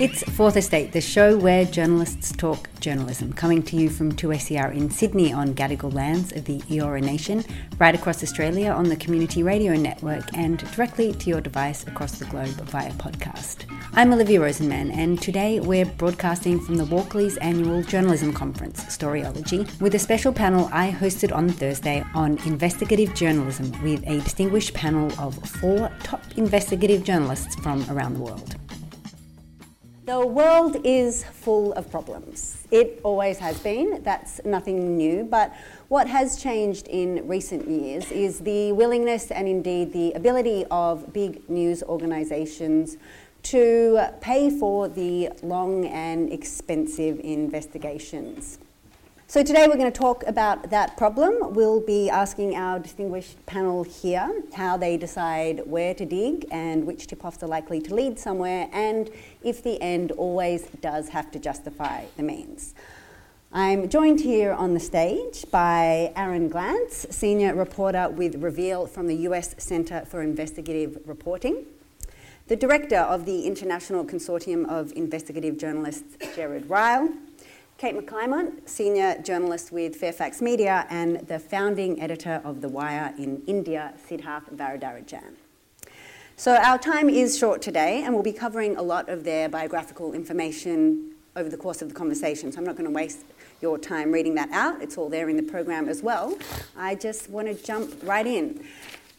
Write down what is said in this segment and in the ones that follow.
It's Fourth Estate, the show where journalists talk journalism, coming to you from 2SER in Sydney on Gadigal lands of the Eora Nation, right across Australia on the Community Radio Network, and directly to your device across the globe via podcast. I'm Olivia Rosenman, and today we're broadcasting from the Walkley's annual journalism conference, Storyology, with a special panel I hosted on Thursday on investigative journalism with a distinguished panel of four top investigative journalists from around the world. The world is full of problems. It always has been, that's nothing new. But what has changed in recent years is the willingness and indeed the ability of big news organisations to pay for the long and expensive investigations. So today we're going to talk about that problem. We'll be asking our distinguished panel here how they decide where to dig and which tip-offs are likely to lead somewhere and if the end always does have to justify the means. I'm joined here on the stage by Aaron Glantz, senior reporter with Reveal from the US Centre for Investigative Reporting, the director of the International Consortium of Investigative Journalists, Gerard Ryle, Kate McClymont, senior journalist with Fairfax Media and the founding editor of The Wire in India, Siddharth Varadarajan. So our time is short today and we'll be covering a lot of their biographical information over the course of the conversation. So I'm not going to waste your time reading that out. It's all there in the program as well. I just want to jump right in.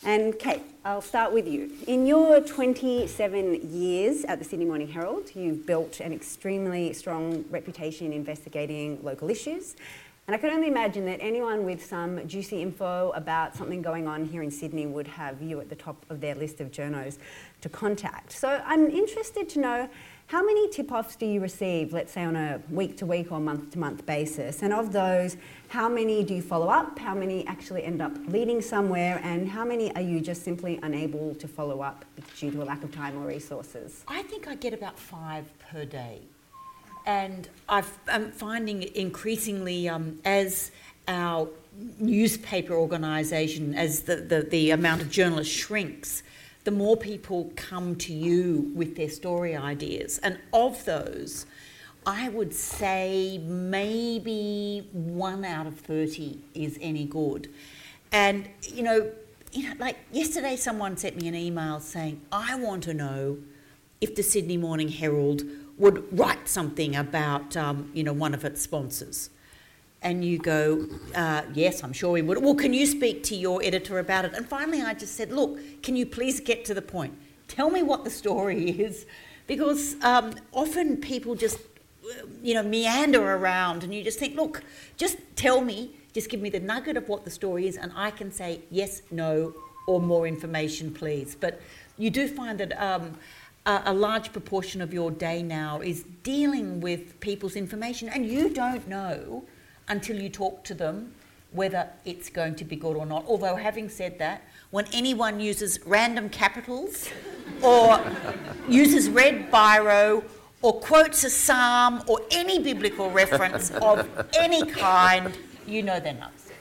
And Kate, I'll start with you. In your 27 years at the Sydney Morning Herald, you've built an extremely strong reputation in investigating local issues. And I can only imagine that anyone with some juicy info about something going on here in Sydney would have you at the top of their list of journos to contact. So I'm interested to know how many tip offs do you receive, let's say on a week to week or month to month basis? And of those, how many do you follow up? How many actually end up leading somewhere? And how many are you just simply unable to follow up due to a lack of time or resources? I think I get about five per day. And i am finding increasingly um, as our newspaper organisation, as the, the, the amount of journalists shrinks, the more people come to you with their story ideas. And of those, I would say maybe one out of 30 is any good. And, you know, you know, like yesterday someone sent me an email saying, I want to know if the Sydney Morning Herald would write something about, um, you know, one of its sponsors and you go, uh, yes, I'm sure we would. Well, can you speak to your editor about it? And finally, I just said, look, can you please get to the point? Tell me what the story is. Because um, often people just, you know, meander around and you just think, look, just tell me, just give me the nugget of what the story is, and I can say yes, no, or more information, please. But you do find that. Um, a large proportion of your day now is dealing with people's information, and you don't know until you talk to them whether it's going to be good or not. Although, having said that, when anyone uses random capitals or uses red biro or quotes a psalm or any biblical reference of any kind, you know they're nuts.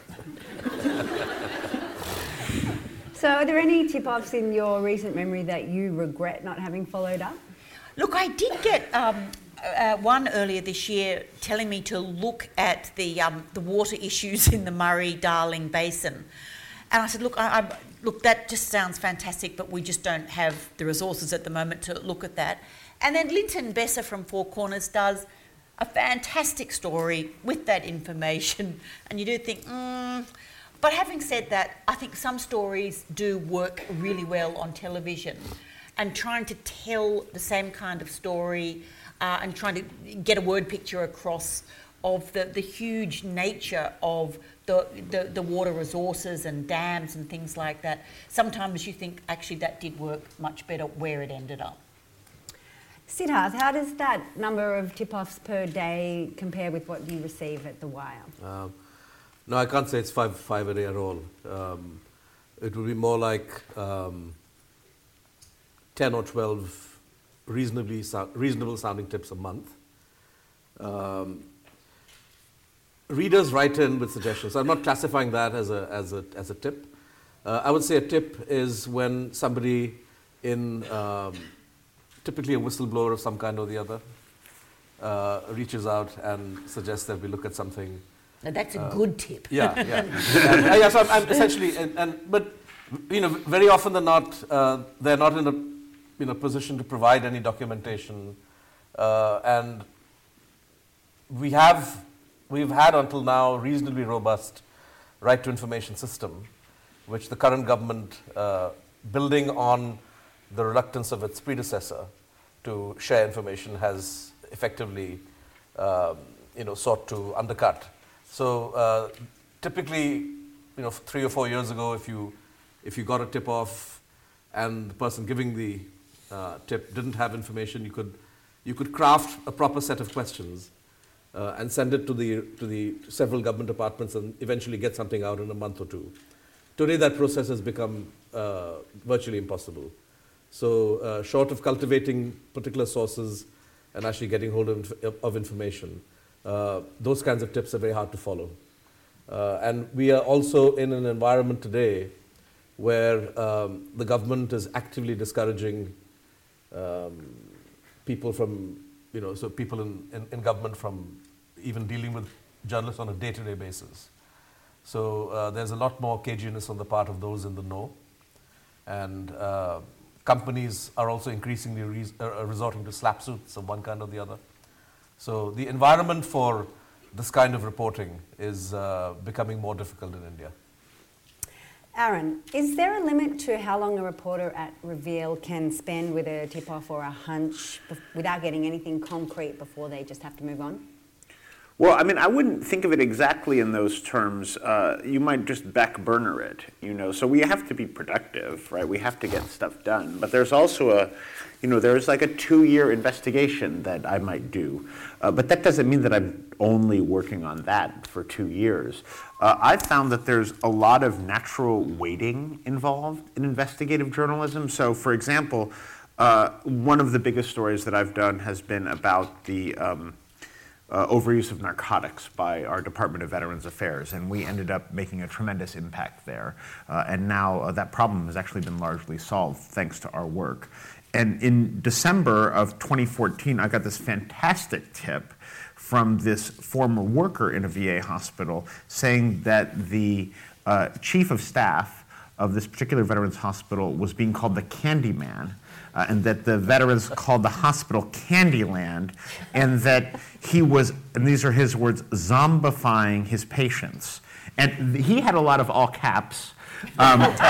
so, are there any tip offs in your recent memory that you regret not having followed up? Look, I did get um, uh, one earlier this year telling me to look at the um, the water issues in the Murray Darling Basin, and I said, look, I, I, look, that just sounds fantastic, but we just don't have the resources at the moment to look at that. And then Linton Besser from Four Corners does a fantastic story with that information, and you do think, mm. but having said that, I think some stories do work really well on television, and trying to tell the same kind of story uh, and trying to get a word picture across of the, the huge nature of the, the, the, water resources and dams and things like that. Sometimes you think actually that did work much better where it ended up. Siddharth, how does that number of tip offs per day compare with what you receive at The Wire? Um, no, I can't say it's five, five a day at all. Um, it would be more like um, 10 or 12 reasonably reasonable sounding tips a month. Um, readers write in with suggestions. I'm not classifying that as a, as a, as a tip. Uh, I would say a tip is when somebody in um, typically a whistleblower of some kind or the other uh, reaches out and suggests that we look at something. Now that's a uh, good tip. Yeah, yeah. and, yeah so I'm, I'm essentially, and, and, but you know, very often they're not, uh, they're not in a in a position to provide any documentation, uh, and we have we've had until now reasonably robust right to information system, which the current government, uh, building on the reluctance of its predecessor to share information, has effectively um, you know, sought to undercut. So uh, typically, you know, three or four years ago, if you, if you got a tip off and the person giving the uh, tip didn't have information, you could, you could craft a proper set of questions uh, and send it to the, to the several government departments and eventually get something out in a month or two. Today, that process has become uh, virtually impossible. So, uh, short of cultivating particular sources and actually getting hold of, of information, uh, those kinds of tips are very hard to follow. Uh, and we are also in an environment today where um, the government is actively discouraging um, people from you know, so people in, in, in government from even dealing with journalists on a day to day basis. So uh, there's a lot more caginess on the part of those in the know. And uh, companies are also increasingly re- uh, resorting to SLAPP suits of one kind or the other. So the environment for this kind of reporting is uh, becoming more difficult in India. Aaron, is there a limit to how long a reporter at Reveal can spend with a tip off or a hunch without getting anything concrete before they just have to move on? Well, I mean, I wouldn't think of it exactly in those terms. Uh, you might just back burner it, you know. So we have to be productive, right? We have to get stuff done. But there's also a, you know, there's like a two-year investigation that I might do. Uh, but that doesn't mean that I'm only working on that for two years. Uh, I've found that there's a lot of natural waiting involved in investigative journalism. So, for example, uh, one of the biggest stories that I've done has been about the um, uh, overuse of narcotics by our Department of Veterans Affairs, and we ended up making a tremendous impact there. Uh, and now uh, that problem has actually been largely solved thanks to our work. And in December of 2014, I got this fantastic tip from this former worker in a VA hospital saying that the uh, chief of staff of this particular veterans hospital was being called the Candyman. Uh, and that the veterans called the hospital Candyland, and that he was, and these are his words, zombifying his patients. And he had a lot of all caps. Um,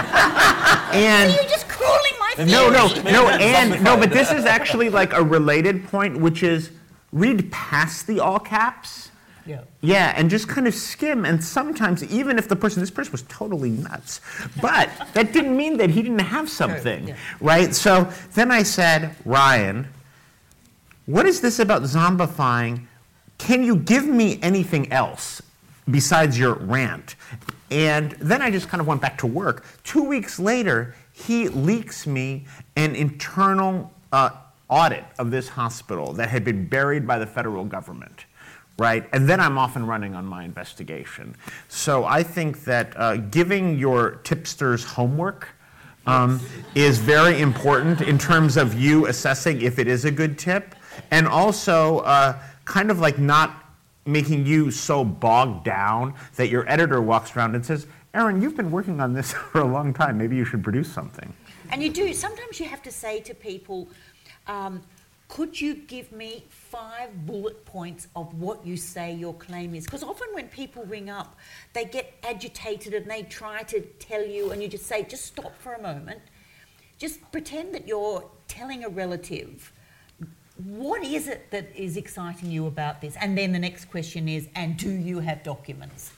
and you're just crawling my theory. No, no, no, and no, but this is actually like a related point, which is read past the all caps. Yeah. Yeah, and just kind of skim. And sometimes, even if the person, this person was totally nuts, but that didn't mean that he didn't have something, yeah. right? So then I said, Ryan, what is this about zombifying? Can you give me anything else besides your rant? And then I just kind of went back to work. Two weeks later, he leaks me an internal uh, audit of this hospital that had been buried by the federal government right? And then I'm off and running on my investigation. So I think that uh, giving your tipsters homework um, is very important in terms of you assessing if it is a good tip, and also uh, kind of like not making you so bogged down that your editor walks around and says, Aaron, you've been working on this for a long time. Maybe you should produce something. And you do. Sometimes you have to say to people, um, could you give me five bullet points of what you say your claim is? Because often when people ring up, they get agitated and they try to tell you, and you just say, just stop for a moment. Just pretend that you're telling a relative. What is it that is exciting you about this? And then the next question is, and do you have documents?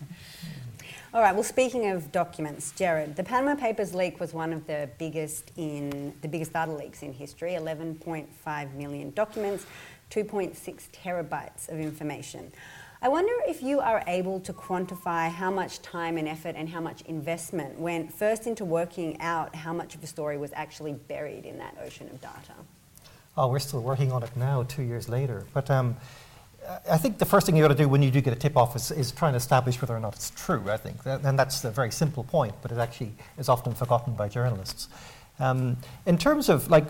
All right. Well, speaking of documents, Gerard, the Panama Papers leak was one of the biggest in the biggest data leaks in history. 11.5 million documents, 2.6 terabytes of information. I wonder if you are able to quantify how much time and effort and how much investment went first into working out how much of a story was actually buried in that ocean of data. Oh, we're still working on it now, two years later. But um, I think the first thing you got to do when you do get a tip off is, is try and establish whether or not it's true, I think. And that's a very simple point, but it actually is often forgotten by journalists. Um, in terms of, like,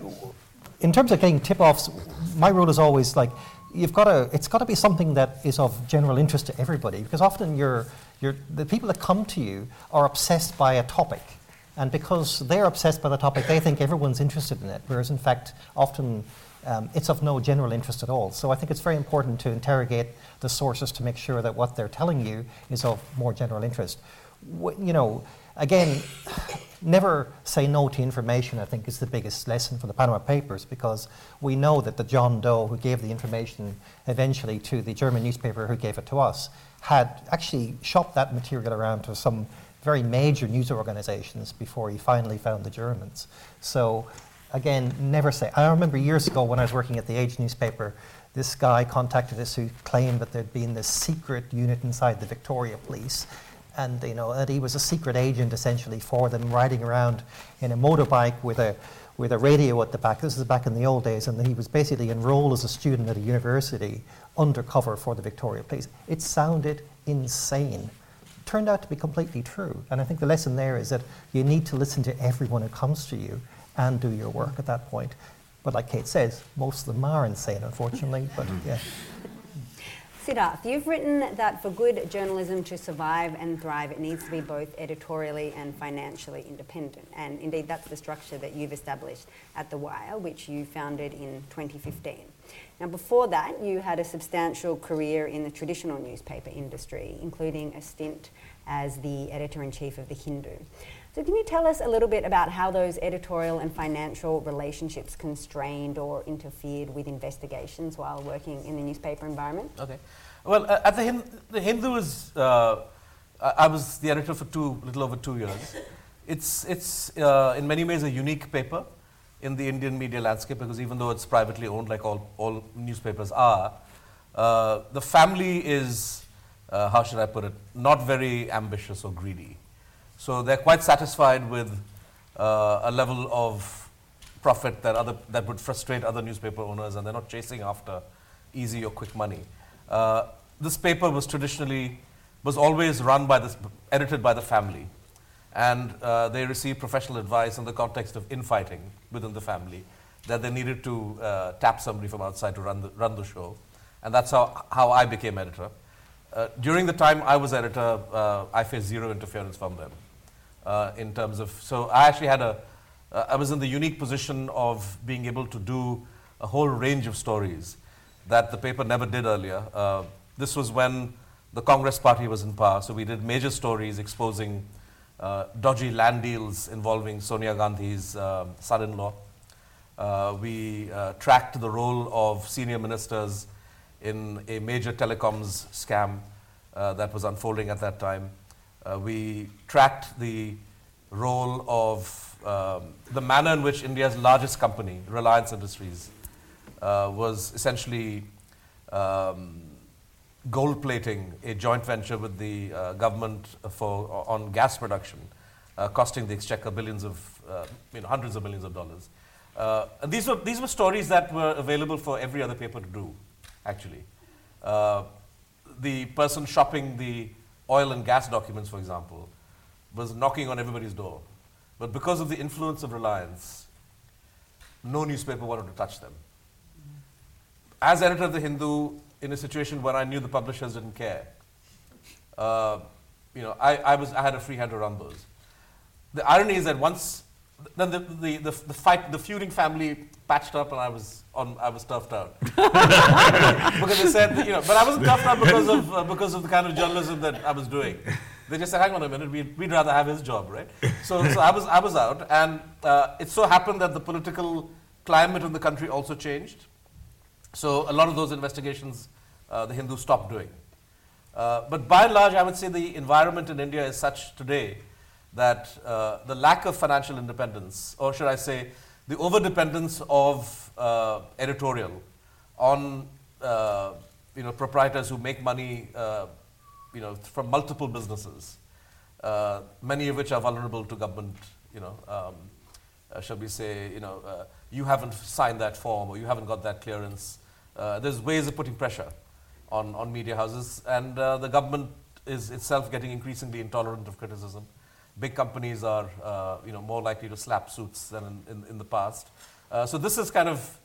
in terms of getting tip-offs, my rule is always like you've got to. It's got to be something that is of general interest to everybody because often you're, you're the people that come to you are obsessed by a topic. And because they're obsessed by the topic, they think everyone's interested in it, whereas in fact, often um, it's of no general interest at all. So I think it's very important to interrogate the sources to make sure that what they're telling you is of more general interest. You know, again, never say no to information, I think, is the biggest lesson for the Panama Papers because we know that the John Doe who gave the information eventually to the German newspaper who gave it to us had actually shopped that material around to some very major news organizations before he finally found the Germans. So, again, never say. I remember years ago when I was working at the Age newspaper, this guy contacted us who claimed that there'd been this secret unit inside the Victoria Police and you know that he was a secret agent essentially for them, riding around in a motorbike with a with a radio at the back. This is back in the old days, and he was basically enrolled as a student at a university undercover for the Victoria Police. It sounded insane. Turned out to be completely true, and I think the lesson there is that you need to listen to everyone who comes to you and do your work at that point. But like Kate says, most of them are insane, unfortunately. But yeah. Siddharth, you've written that for good journalism to survive and thrive, it needs to be both editorially and financially independent. And indeed, that's the structure that you've established at The Wire, which you founded in 2015. Now, before that, you had a substantial career in the traditional newspaper industry, including a stint as the editor in chief of The Hindu. So, can you tell us a little bit about how those editorial and financial relationships constrained or interfered with investigations while working in the newspaper environment? Okay. Well, uh, at the, Hin- the Hindu is, uh, I I was the editor for two, little over two years. It's, it's uh, in many ways a unique paper in the Indian media landscape because even though it's privately owned, like all, all newspapers are, uh, the family is, uh, how should I put it, not very ambitious or greedy. So they're quite satisfied with uh, a level of profit that, other, that would frustrate other newspaper owners, and they're not chasing after easy or quick money. Uh, this paper was traditionally, was always run by this, edited by the family. And uh, they received professional advice in the context of infighting within the family, that they needed to uh, tap somebody from outside to run the, run the show. And that's how, how I became editor. Uh, during the time I was editor, uh, I faced zero interference from them uh, in terms of. So I actually had a. Uh, I was in the unique position of being able to do a whole range of stories that the paper never did earlier. Uh, this was when the Congress Party was in power, so we did major stories exposing uh, dodgy land deals involving Sonia Gandhi's um, son-in-law. Uh, we uh, tracked the role of senior ministers in a major telecoms scam uh, that was unfolding at that time. Uh, we tracked the role of um, the manner in which India's largest company, Reliance Industries, uh, was essentially um, gold plating a joint venture with the uh, government for, on gas production, uh, costing the exchequer billions of, uh, you know, hundreds of millions of dollars. Uh, and these were, these were stories that were available for every other paper to do, actually. The person shopping the oil and gas documents, for example, was knocking on everybody's door. But because of the influence of Reliance, no newspaper wanted to touch them. As editor of The Hindu, in a situation where I knew the publishers didn't care, uh, you know, I, I, was, I had a free hand to run those. The irony is that once then the, the, the, the, fight, the feuding family patched up and I was, on, I was toughed out. because they said, that, you know, but I wasn't toughed out because of, uh, because of the kind of journalism that I was doing. They just said, hang on a minute, we'd, we'd rather have his job, right? So, so I, was, I was out. And uh, it so happened that the political climate in the country also changed. So a lot of those investigations, uh, the Hindus stopped doing. Uh, but by and large, I would say the environment in India is such today that uh, the lack of financial independence, or should I say, the overdependence of uh, editorial on uh, you know, proprietors who make money uh, you know, from multiple businesses, uh, many of which are vulnerable to government, you know, um, uh, shall we say, you know, you haven't signed that form or you haven't got that clearance. there's ways of putting pressure on, on media houses, and the government is itself getting increasingly intolerant of criticism big companies are uh, you know, more likely to slap suits than in, in, in the past. Uh, so this has kind of,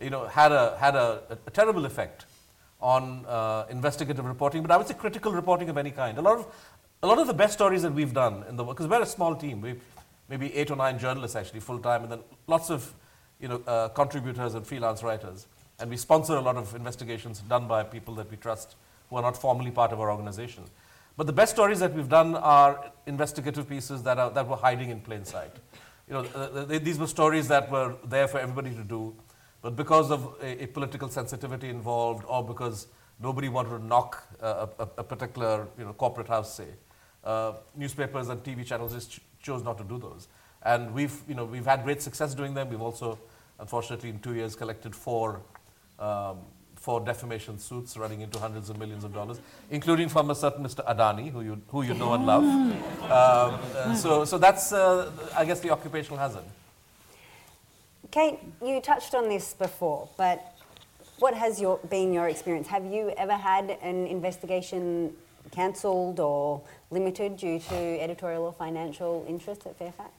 you know, had a had a, a terrible effect on uh, investigative reporting, but I would say critical reporting of any kind. A lot of a lot of the best stories that we've done in the because we're a small team, we maybe eight or nine journalists actually full time, and then lots of you know uh, contributors and freelance writers, and we sponsor a lot of investigations done by people that we trust who are not formally part of our organization. But the best stories that we've done are investigative pieces that, are, that were hiding in plain sight. You know, uh, these were stories that were there for everybody to do, but because of a, a political sensitivity involved, or because nobody wanted to knock a, a, a particular you know, corporate house, say, uh, newspapers and TV channels just ch- chose not to do those. And we've, you know, we've had great success doing them. We've also, unfortunately, in two years, collected four um, for defamation suits running into hundreds of millions of dollars, including from a certain Mr. Adani, who you, who you know and love. Um, uh, so, so that's, uh, I guess, the occupational hazard. Kate, you touched on this before, but what has your, been your experience? Have you ever had an investigation cancelled or limited due to editorial or financial interest at Fairfax?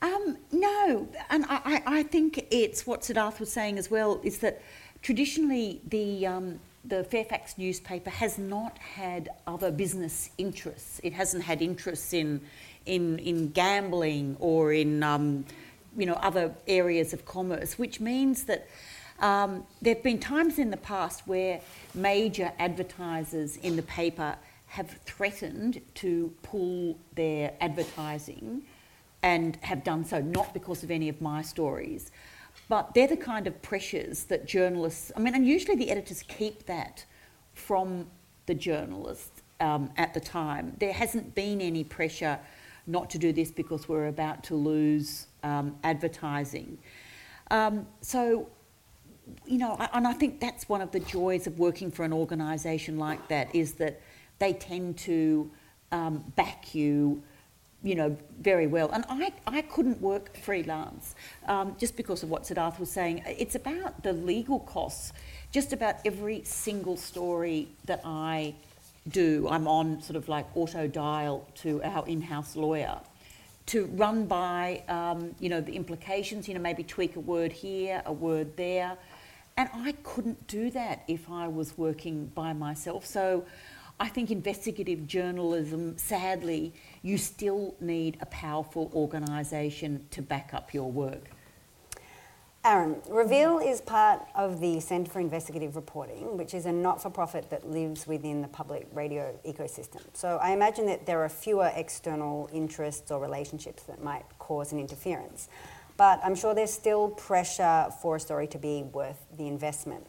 Um, no, and I, I think it's what Siddharth was saying as well is that traditionally the um, the Fairfax newspaper has not had other business interests. It hasn't had interests in in in gambling or in um, you know other areas of commerce, which means that. Um, there have been times in the past where major advertisers in the paper have threatened to pull their advertising and have done so not because of any of my stories, but they're the kind of pressures that journalists, I mean, and usually the editors keep that from the journalists um, at the time. There hasn't been any pressure not to do this because we're about to lose um, advertising. Um, so, you know, and I think that's one of the joys of working for an organisation like that is that they tend to um, back you you know, very well. And I, I couldn't work freelance um, just because of what Siddharth was saying. It's about the legal costs. Just about every single story that I do, I'm on sort of like auto dial to our in house lawyer to run by, um, you know, the implications, you know, maybe tweak a word here, a word there. And I couldn't do that if I was working by myself. So I think investigative journalism, sadly, you still need a powerful organisation to back up your work. Aaron, Reveal is part of the Centre for Investigative Reporting, which is a not for profit that lives within the public radio ecosystem. So I imagine that there are fewer external interests or relationships that might cause an interference. But I'm sure there's still pressure for a story to be worth the investment.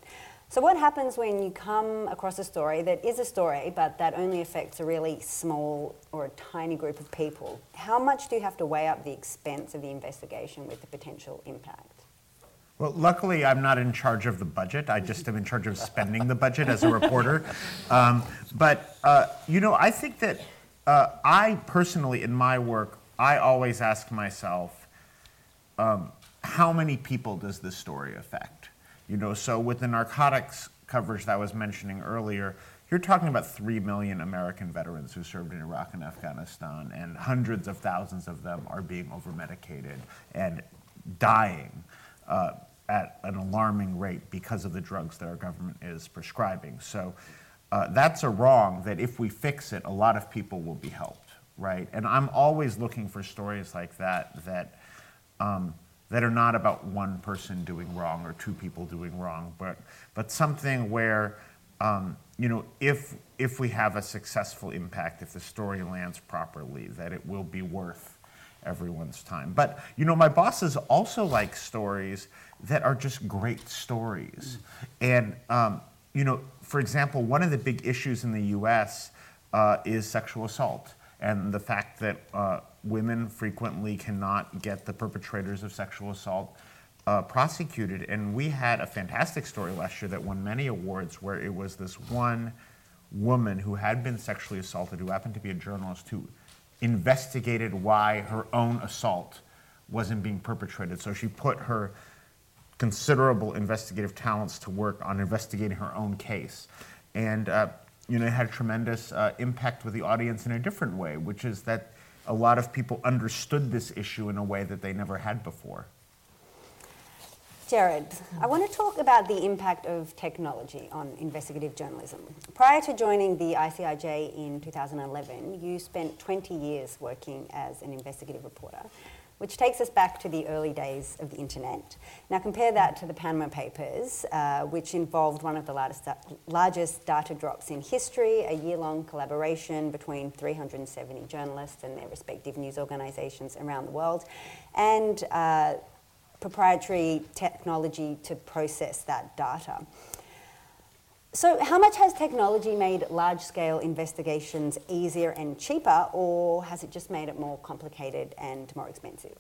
So, what happens when you come across a story that is a story, but that only affects a really small or a tiny group of people? How much do you have to weigh up the expense of the investigation with the potential impact? Well, luckily, I'm not in charge of the budget. I just am in charge of spending the budget as a reporter. Um, but, uh, you know, I think that uh, I personally, in my work, I always ask myself, um, how many people does this story affect? You know, so with the narcotics coverage that I was mentioning earlier, you're talking about 3 million American veterans who served in Iraq and Afghanistan, and hundreds of thousands of them are being over medicated and dying uh, at an alarming rate because of the drugs that our government is prescribing. So uh, that's a wrong that if we fix it, a lot of people will be helped, right? And I'm always looking for stories like that that. Um, that are not about one person doing wrong or two people doing wrong, but, but something where, um, you know, if, if we have a successful impact, if the story lands properly, that it will be worth everyone's time. But, you know, my bosses also like stories that are just great stories. And, um, you know, for example, one of the big issues in the US uh, is sexual assault and the fact that uh, women frequently cannot get the perpetrators of sexual assault uh, prosecuted. And we had a fantastic story last year that won many awards where it was this one woman who had been sexually assaulted, who happened to be a journalist, who investigated why her own assault wasn't being perpetrated. So she put her considerable investigative talents to work on investigating her own case. And uh, you know, it had a tremendous uh, impact with the audience in a different way, which is that a lot of people understood this issue in a way that they never had before. Gerard, I want to talk about the impact of technology on investigative journalism. Prior to joining the ICIJ in 2011, you spent 20 years working as an investigative reporter, which takes us back to the early days of the internet. Now, compare that to the Panama Papers, uh, which involved one of the largest, largest data drops in history, a year long collaboration between 370 journalists and their respective news organisations around the world. And uh, proprietary technology to process that data. So, how much has technology made large scale investigations easier and cheaper, or has it just made it more complicated and more expensive?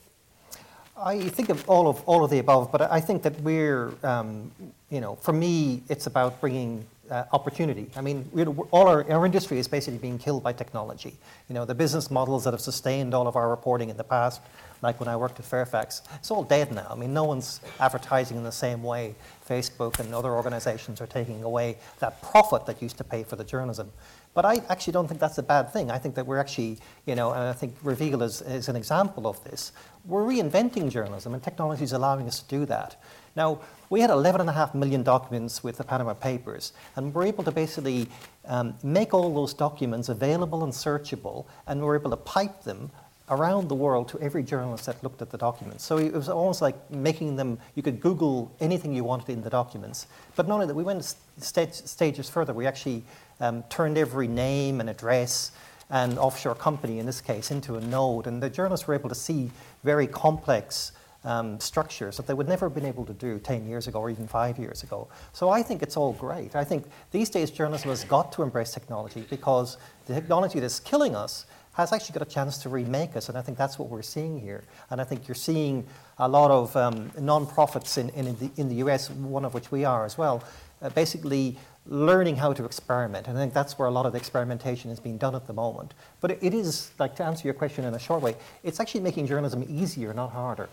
I think of all of all of the above, but I think that we're, um, you know, for me, it's about bringing uh, opportunity. I mean, all our, our industry is basically being killed by technology. You know, the business models that have sustained all of our reporting in the past like when I worked at Fairfax. It's all dead now. I mean, no one's advertising in the same way. Facebook and other organizations are taking away that profit that used to pay for the journalism. But I actually don't think that's a bad thing. I think that we're actually, you know, and I think Reveal is, is an example of this. We're reinventing journalism, and technology is allowing us to do that. Now, we had 11.5 million documents with the Panama Papers, and we're able to basically um, make all those documents available and searchable, and we're able to pipe them around the world to every journalist that looked at the documents. So it was almost like making them, you could Google anything you wanted in the documents. But not only that, we went st- stages further. We actually um, turned every name and address and offshore company, in this case, into a node. And the journalists were able to see very complex um, structures that they would never have been able to do 10 years ago or even five years ago. So I think it's all great. I think these days journalism has got to embrace technology because the technology that's killing us has actually got a chance to remake us, and I think that's what we're seeing here. And I think you're seeing a lot of um, non-profits in, in, the, in the US, one of which we are as well, uh, basically learning how to experiment. And I think that's where a lot of the experimentation is being done at the moment. But it, it is, like to answer your question in a short way, it's actually making journalism easier, not harder.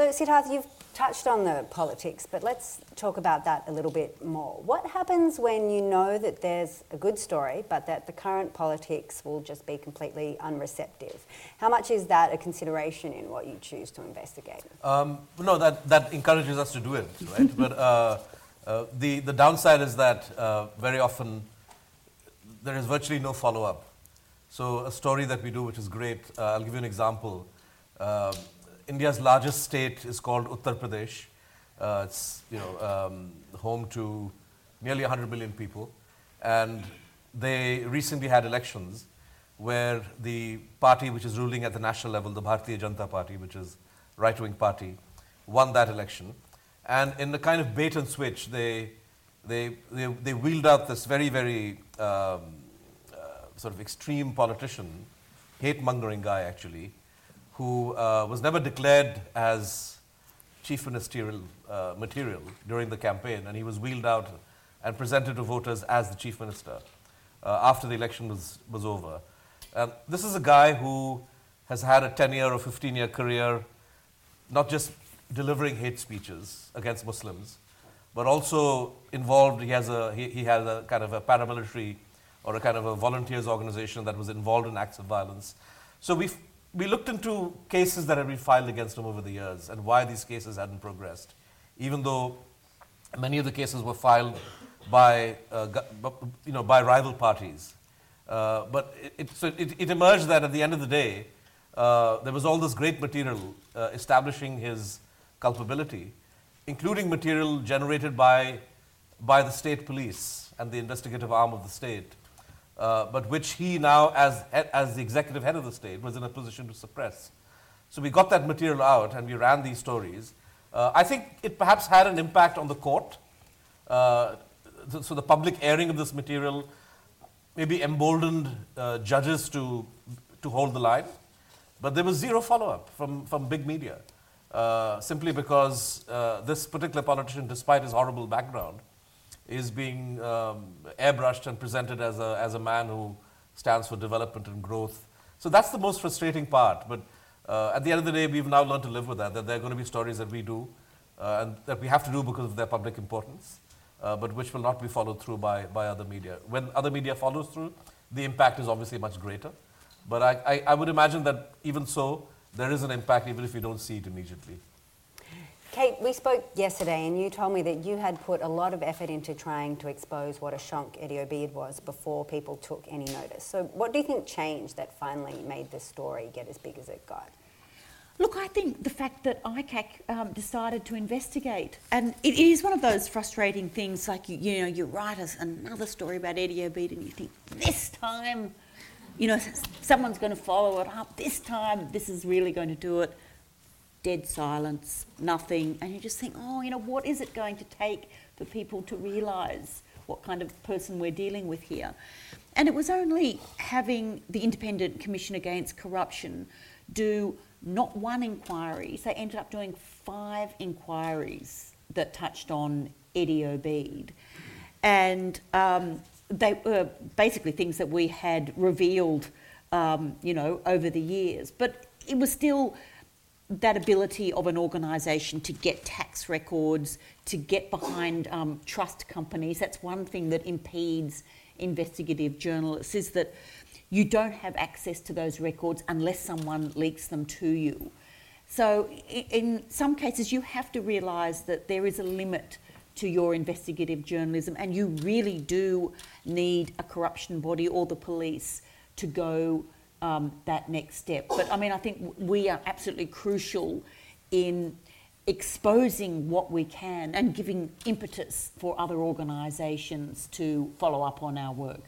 So, Siddharth, you've touched on the politics, but let's talk about that a little bit more. What happens when you know that there's a good story, but that the current politics will just be completely unreceptive? How much is that a consideration in what you choose to investigate? Um, no, that, that encourages us to do it, right? but uh, uh, the, the downside is that uh, very often there is virtually no follow up. So, a story that we do, which is great, uh, I'll give you an example. India's largest state is called Uttar Pradesh. Uh, it's you know um, home to nearly 100 million people, and they recently had elections where the party which is ruling at the national level, the Bharatiya Janata Party, which is right-wing party, won that election, and in a kind of bait and switch, they they they, they wheeled out this very very um, uh, sort of extreme politician, hate mongering guy actually who uh, was never declared as chief ministerial uh, material during the campaign, and he was wheeled out and presented to voters as the chief minister uh, after the election was, was over. And this is a guy who has had a 10 year or 15 year career, not just delivering hate speeches against Muslims, but also involved, he has a, he, he a kind of a paramilitary or a kind of a volunteers organization that was involved in acts of violence. So we we looked into cases that had been filed against him over the years and why these cases hadn't progressed, even though many of the cases were filed by, uh, you know, by rival parties. Uh, but it, it, so it, it, emerged that at the end of the day, uh, there was all this great material uh, establishing his culpability, including material generated by, by the state police and the investigative arm of the state uh, but which he now, as, as the executive head of the state, was in a position to suppress. So we got that material out and we ran these stories. Uh, I think it perhaps had an impact on the court. Uh, so the public airing of this material maybe emboldened uh, judges to, to hold the line. But there was zero follow up from, from big media, uh, simply because uh, this particular politician, despite his horrible background, is being um, airbrushed and presented as a, as a man who stands for development and growth. So that's the most frustrating part. But uh, at the end of the day, we've now learned to live with that, that there are going to be stories that we do uh, and that we have to do because of their public importance, uh, but which will not be followed through by, by other media. When other media follows through, the impact is obviously much greater. But I, I, I would imagine that even so, there is an impact even if you don't see it immediately. Kate, we spoke yesterday and you told me that you had put a lot of effort into trying to expose what a shonk Eddie Obeid was before people took any notice. So, what do you think changed that finally made this story get as big as it got? Look, I think the fact that ICAC um, decided to investigate, and it is one of those frustrating things. Like you, you know, you write us another story about Eddie Obeid, and you think this time, you know, someone's going to follow it up. This time, this is really going to do it dead silence, nothing, and you just think, oh, you know, what is it going to take for people to realise what kind of person we're dealing with here? And it was only having the Independent Commission Against Corruption do not one inquiry, they ended up doing five inquiries that touched on Eddie Obeid. And um, they were basically things that we had revealed, um, you know, over the years. But it was still that ability of an organisation to get tax records, to get behind um, trust companies. That's one thing that impedes investigative journalists is that you don't have access to those records unless someone leaks them to you. So, in some cases, you have to realise that there is a limit to your investigative journalism, and you really do need a corruption body or the police to go um, that next step. But I mean, I think we are absolutely crucial in exposing what we can and giving impetus for other organisations to follow up on our work.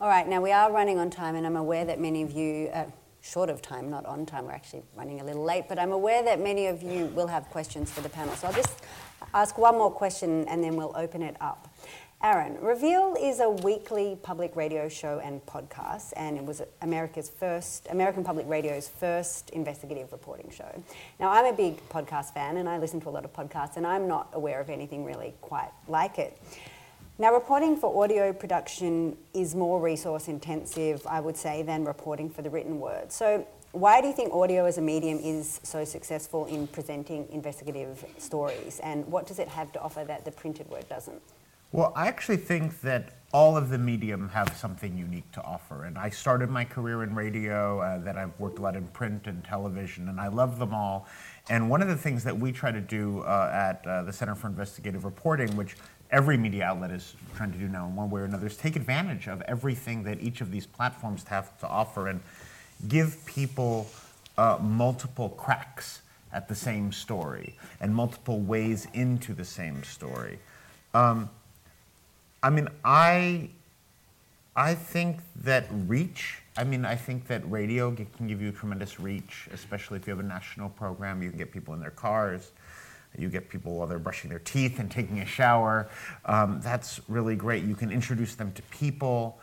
All right, now we are running on time, and I'm aware that many of you, uh, short of time, not on time, we're actually running a little late, but I'm aware that many of you will have questions for the panel. So I'll just ask one more question and then we'll open it up. Aaron, Reveal is a weekly public radio show and podcast, and it was America's first, American Public Radio's first investigative reporting show. Now, I'm a big podcast fan, and I listen to a lot of podcasts, and I'm not aware of anything really quite like it. Now, reporting for audio production is more resource intensive, I would say, than reporting for the written word. So, why do you think audio as a medium is so successful in presenting investigative stories, and what does it have to offer that the printed word doesn't? Well, I actually think that all of the medium have something unique to offer. And I started my career in radio, uh, I've worked a lot in print and television, and I love them all. And one of the things that we try to do uh, at uh, the Center for Investigative Reporting, which every media outlet is trying to do now in one way or another, is take advantage of everything that each of these platforms have to offer and give people uh, multiple cracks at the same story and multiple ways into the same story. Um, I mean, I I think that reach. I mean, I think that radio can give you tremendous reach, especially if you have a national program. You can get people in their cars. You get people while they're brushing their teeth and taking a shower. Um, that's really great. You can introduce them to people.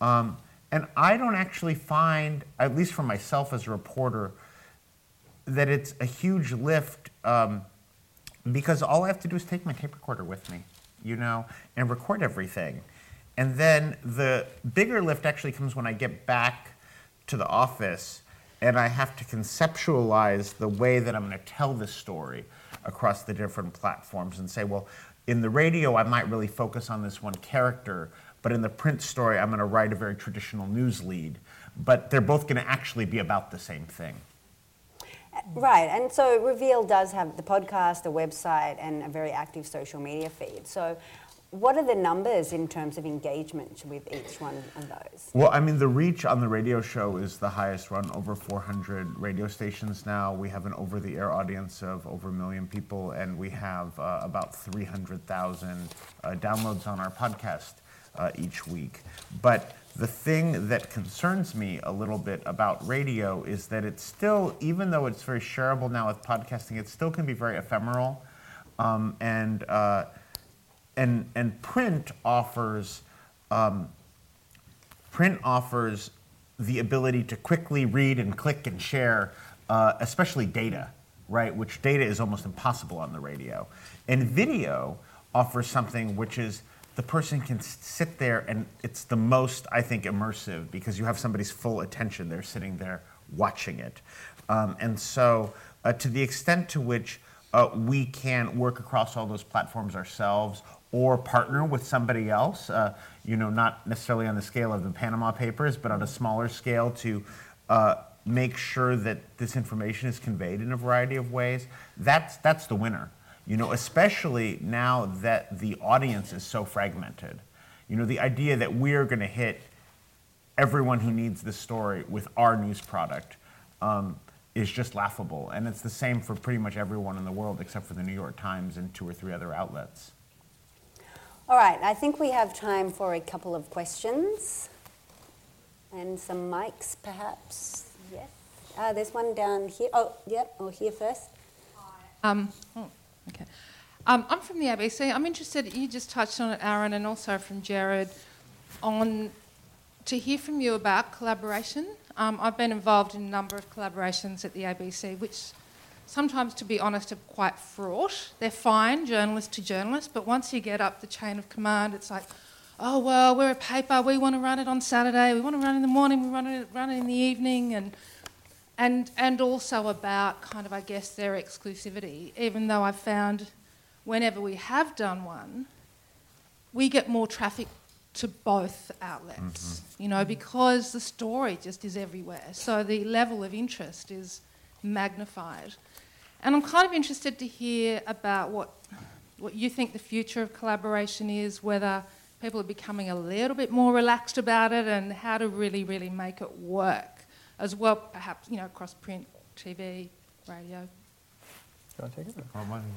Um, and I don't actually find, at least for myself as a reporter, that it's a huge lift um, because all I have to do is take my tape recorder with me you know, and record everything. And then the bigger lift actually comes when I get back to the office and I have to conceptualize the way that I'm going to tell this story across the different platforms and say, well, in the radio, I might really focus on this one character, but in the print story, I'm going to write a very traditional news lead. But they're both going to actually be about the same thing. Right, and so Reveal does have the podcast, the website, and a very active social media feed. So, what are the numbers in terms of engagement with each one of those? Well, I mean, the reach on the radio show is the highest run, over 400 radio stations now. We have an over the air audience of over a million people, and we have uh, about 300,000 uh, downloads on our podcast uh, each week. But the thing that concerns me a little bit about radio is that it's still, even though it's very shareable now with podcasting, it still can be very ephemeral. Um, and, uh, and, and print offers, um, print offers the ability to quickly read and click and share, uh, especially data, right? Which data is almost impossible on the radio. And video offers something which is the person can sit there and it's the most, I think, immersive because you have somebody's full attention. They're sitting there watching it. Um, and so, uh, to the extent to which uh, we can work across all those platforms ourselves or partner with somebody else, uh, you know, not necessarily on the scale of the Panama Papers, but on a smaller scale to uh, make sure that this information is conveyed in a variety of ways, that's, that's the winner. You know, especially now that the audience is so fragmented. You know, the idea that we're going to hit everyone who needs this story with our news product um, is just laughable. And it's the same for pretty much everyone in the world except for the New York Times and two or three other outlets. All right, I think we have time for a couple of questions and some mics, perhaps. Yes. Uh, there's one down here. Oh, yep, or here first. Um, oh, okay. Um, I'm from the ABC. I'm interested, you just touched on it, Aaron, and also from Gerard, on to hear from you about collaboration. Um, I've been involved in a number of collaborations at the ABC, which sometimes, to be honest, are quite fraught. They're fine, journalist to journalist, but once you get up the chain of command, it's like, oh, well, we're a paper, we want to run it on Saturday, we want to run it in the morning, we want to run it in the evening, and, and, and also about kind of, I guess, their exclusivity, even though I've found whenever we have done one, we get more traffic to both outlets, mm-hmm. you know, because the story just is everywhere. So the level of interest is magnified. And I'm kind of interested to hear about what, what you think the future of collaboration is, whether people are becoming a little bit more relaxed about it, and how to really, really make it work as well, perhaps, you know, across print, TV, radio. Do you want to take it?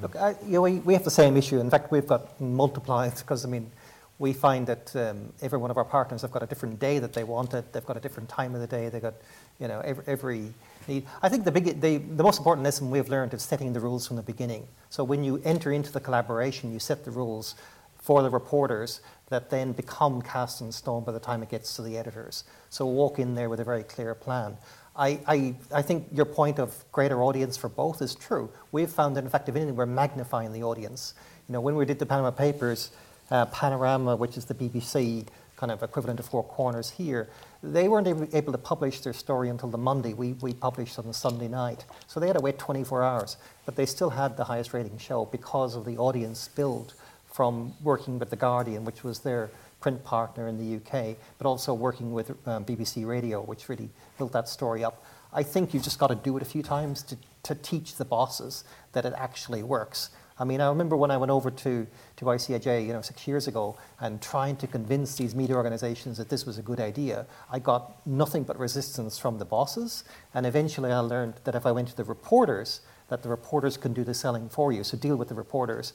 Look, I, you know, we, we have the same issue. In fact, we've got multiplied because, I mean, we find that um, every one of our partners have got a different day that they want it. They've got a different time of the day. They've got, you know, every, every need. I think the, big, the, the most important lesson we've learned is setting the rules from the beginning. So when you enter into the collaboration, you set the rules for the reporters that then become cast in stone by the time it gets to the editors. So walk in there with a very clear plan. I, I, I think your point of greater audience for both is true. We've found that, in fact, if anything, we're magnifying the audience. You know, when we did the Panama Papers, uh, Panorama, which is the BBC kind of equivalent of Four Corners here, they weren't able to publish their story until the Monday. We, we published on the Sunday night. So they had to wait 24 hours. But they still had the highest rating show because of the audience build from working with The Guardian, which was their print partner in the UK, but also working with um, BBC Radio, which really built that story up. I think you've just got to do it a few times to, to teach the bosses that it actually works. I mean, I remember when I went over to, to ICIJ, you know, six years ago, and trying to convince these media organizations that this was a good idea, I got nothing but resistance from the bosses. And eventually I learned that if I went to the reporters, that the reporters can do the selling for you. So deal with the reporters,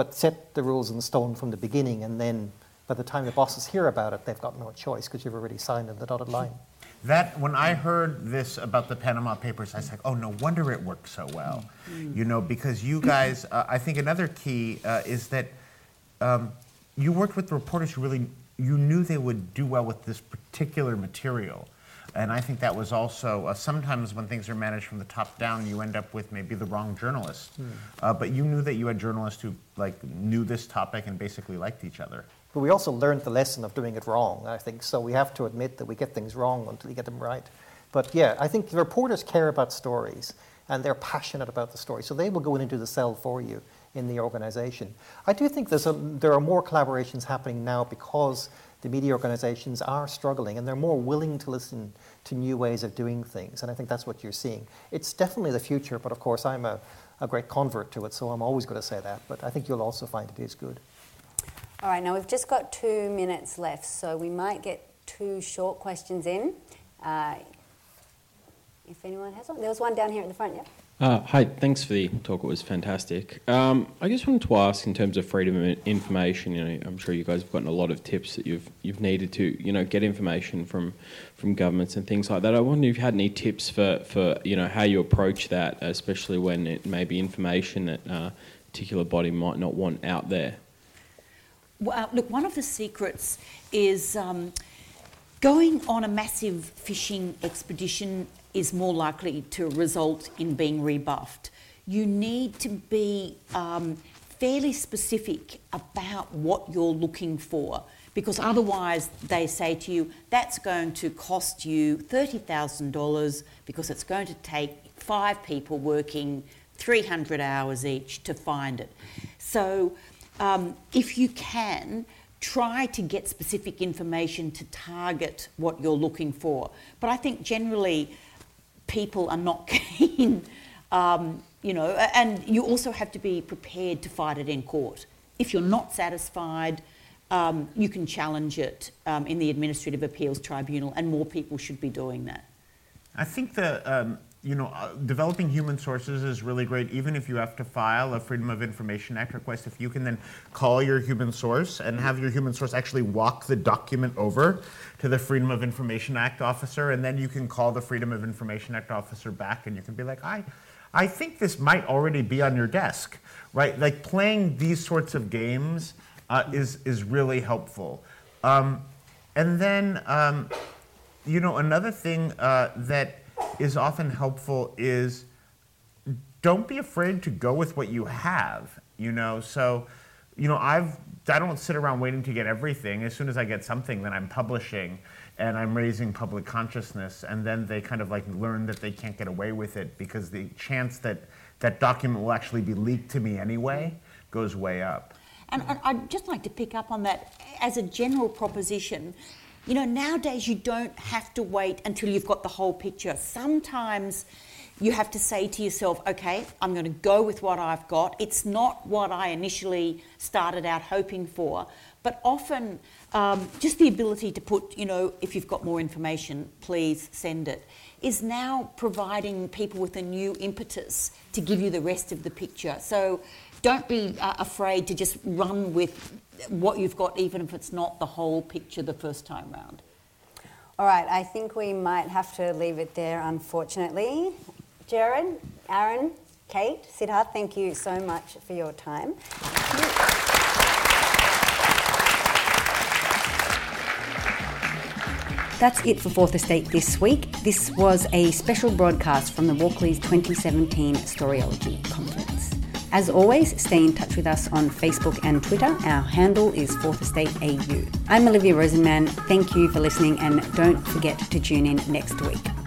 but set the rules in stone from the beginning, and then by the time the bosses hear about it, they've got no choice because you've already signed on the dotted line. That when I heard this about the Panama Papers, I was like, "Oh, no wonder it worked so well," mm. you know, because you guys. Uh, I think another key uh, is that um, you worked with the reporters who really you knew they would do well with this particular material. And I think that was also uh, sometimes when things are managed from the top down, you end up with maybe the wrong journalist. Mm. Uh, but you knew that you had journalists who like knew this topic and basically liked each other. But we also learned the lesson of doing it wrong, I think. So we have to admit that we get things wrong until you get them right. But yeah, I think the reporters care about stories and they're passionate about the story. So they will go in and do the sell for you in the organization. I do think there's a, there are more collaborations happening now because the media organizations are struggling and they're more willing to listen to new ways of doing things. And I think that's what you're seeing. It's definitely the future, but of course, I'm a, a great convert to it, so I'm always going to say that. But I think you'll also find it is good. All right, now we've just got two minutes left, so we might get two short questions in. Uh, if anyone has one, there was one down here at the front, yeah. Uh, hi, thanks for the talk. It was fantastic. Um, I just wanted to ask, in terms of freedom of information, you know, I'm sure you guys have gotten a lot of tips that you've you've needed to, you know, get information from from governments and things like that. I wonder if you had any tips for, for you know how you approach that, especially when it may be information that uh, a particular body might not want out there. Well, look, one of the secrets is um, going on a massive fishing expedition is more likely to result in being rebuffed. You need to be um, fairly specific about what you're looking for because otherwise they say to you that's going to cost you $30,000 because it's going to take five people working 300 hours each to find it. So um, if you can, try to get specific information to target what you're looking for. But I think generally, people are not keen, um, you know, and you also have to be prepared to fight it in court. If you're not satisfied, um, you can challenge it um, in the Administrative Appeals Tribunal, and more people should be doing that. I think the um, you know uh, developing human sources is really great. Even if you have to file a Freedom of Information Act request, if you can then call your human source and have your human source actually walk the document over to the Freedom of Information Act officer, and then you can call the Freedom of Information Act officer back, and you can be like, I, I think this might already be on your desk, right? Like playing these sorts of games uh, is is really helpful. Um, and then, um, you know, another thing uh, that is often helpful is don't be afraid to go with what you have. You know, so you know I've I don't sit around waiting to get everything. As soon as I get something, then I'm publishing and I'm raising public consciousness. And then they kind of like learn that they can't get away with it because the chance that that document will actually be leaked to me anyway goes way up. And, and I'd just like to pick up on that as a general proposition. You know, nowadays you don't have to wait until you've got the whole picture. Sometimes you have to say to yourself, okay, I'm going to go with what I've got. It's not what I initially started out hoping for, but often um, just the ability to put, you know, if you've got more information, please send it, is now providing people with a new impetus to give you the rest of the picture. So don't be uh, afraid to just run with what you've got, even if it's not the whole picture the first time round. All right, I think we might have to leave it there, unfortunately. Gerard, Aaron, Kate, Siddharth, thank you so much for your time. That's it for Fourth Estate this week. This was a special broadcast from the Walkleys 2017 Storyology Conference. As always, stay in touch with us on Facebook and Twitter. Our handle is Fourth Estate AU. I'm Olivia Rosenman. Thank you for listening and don't forget to tune in next week.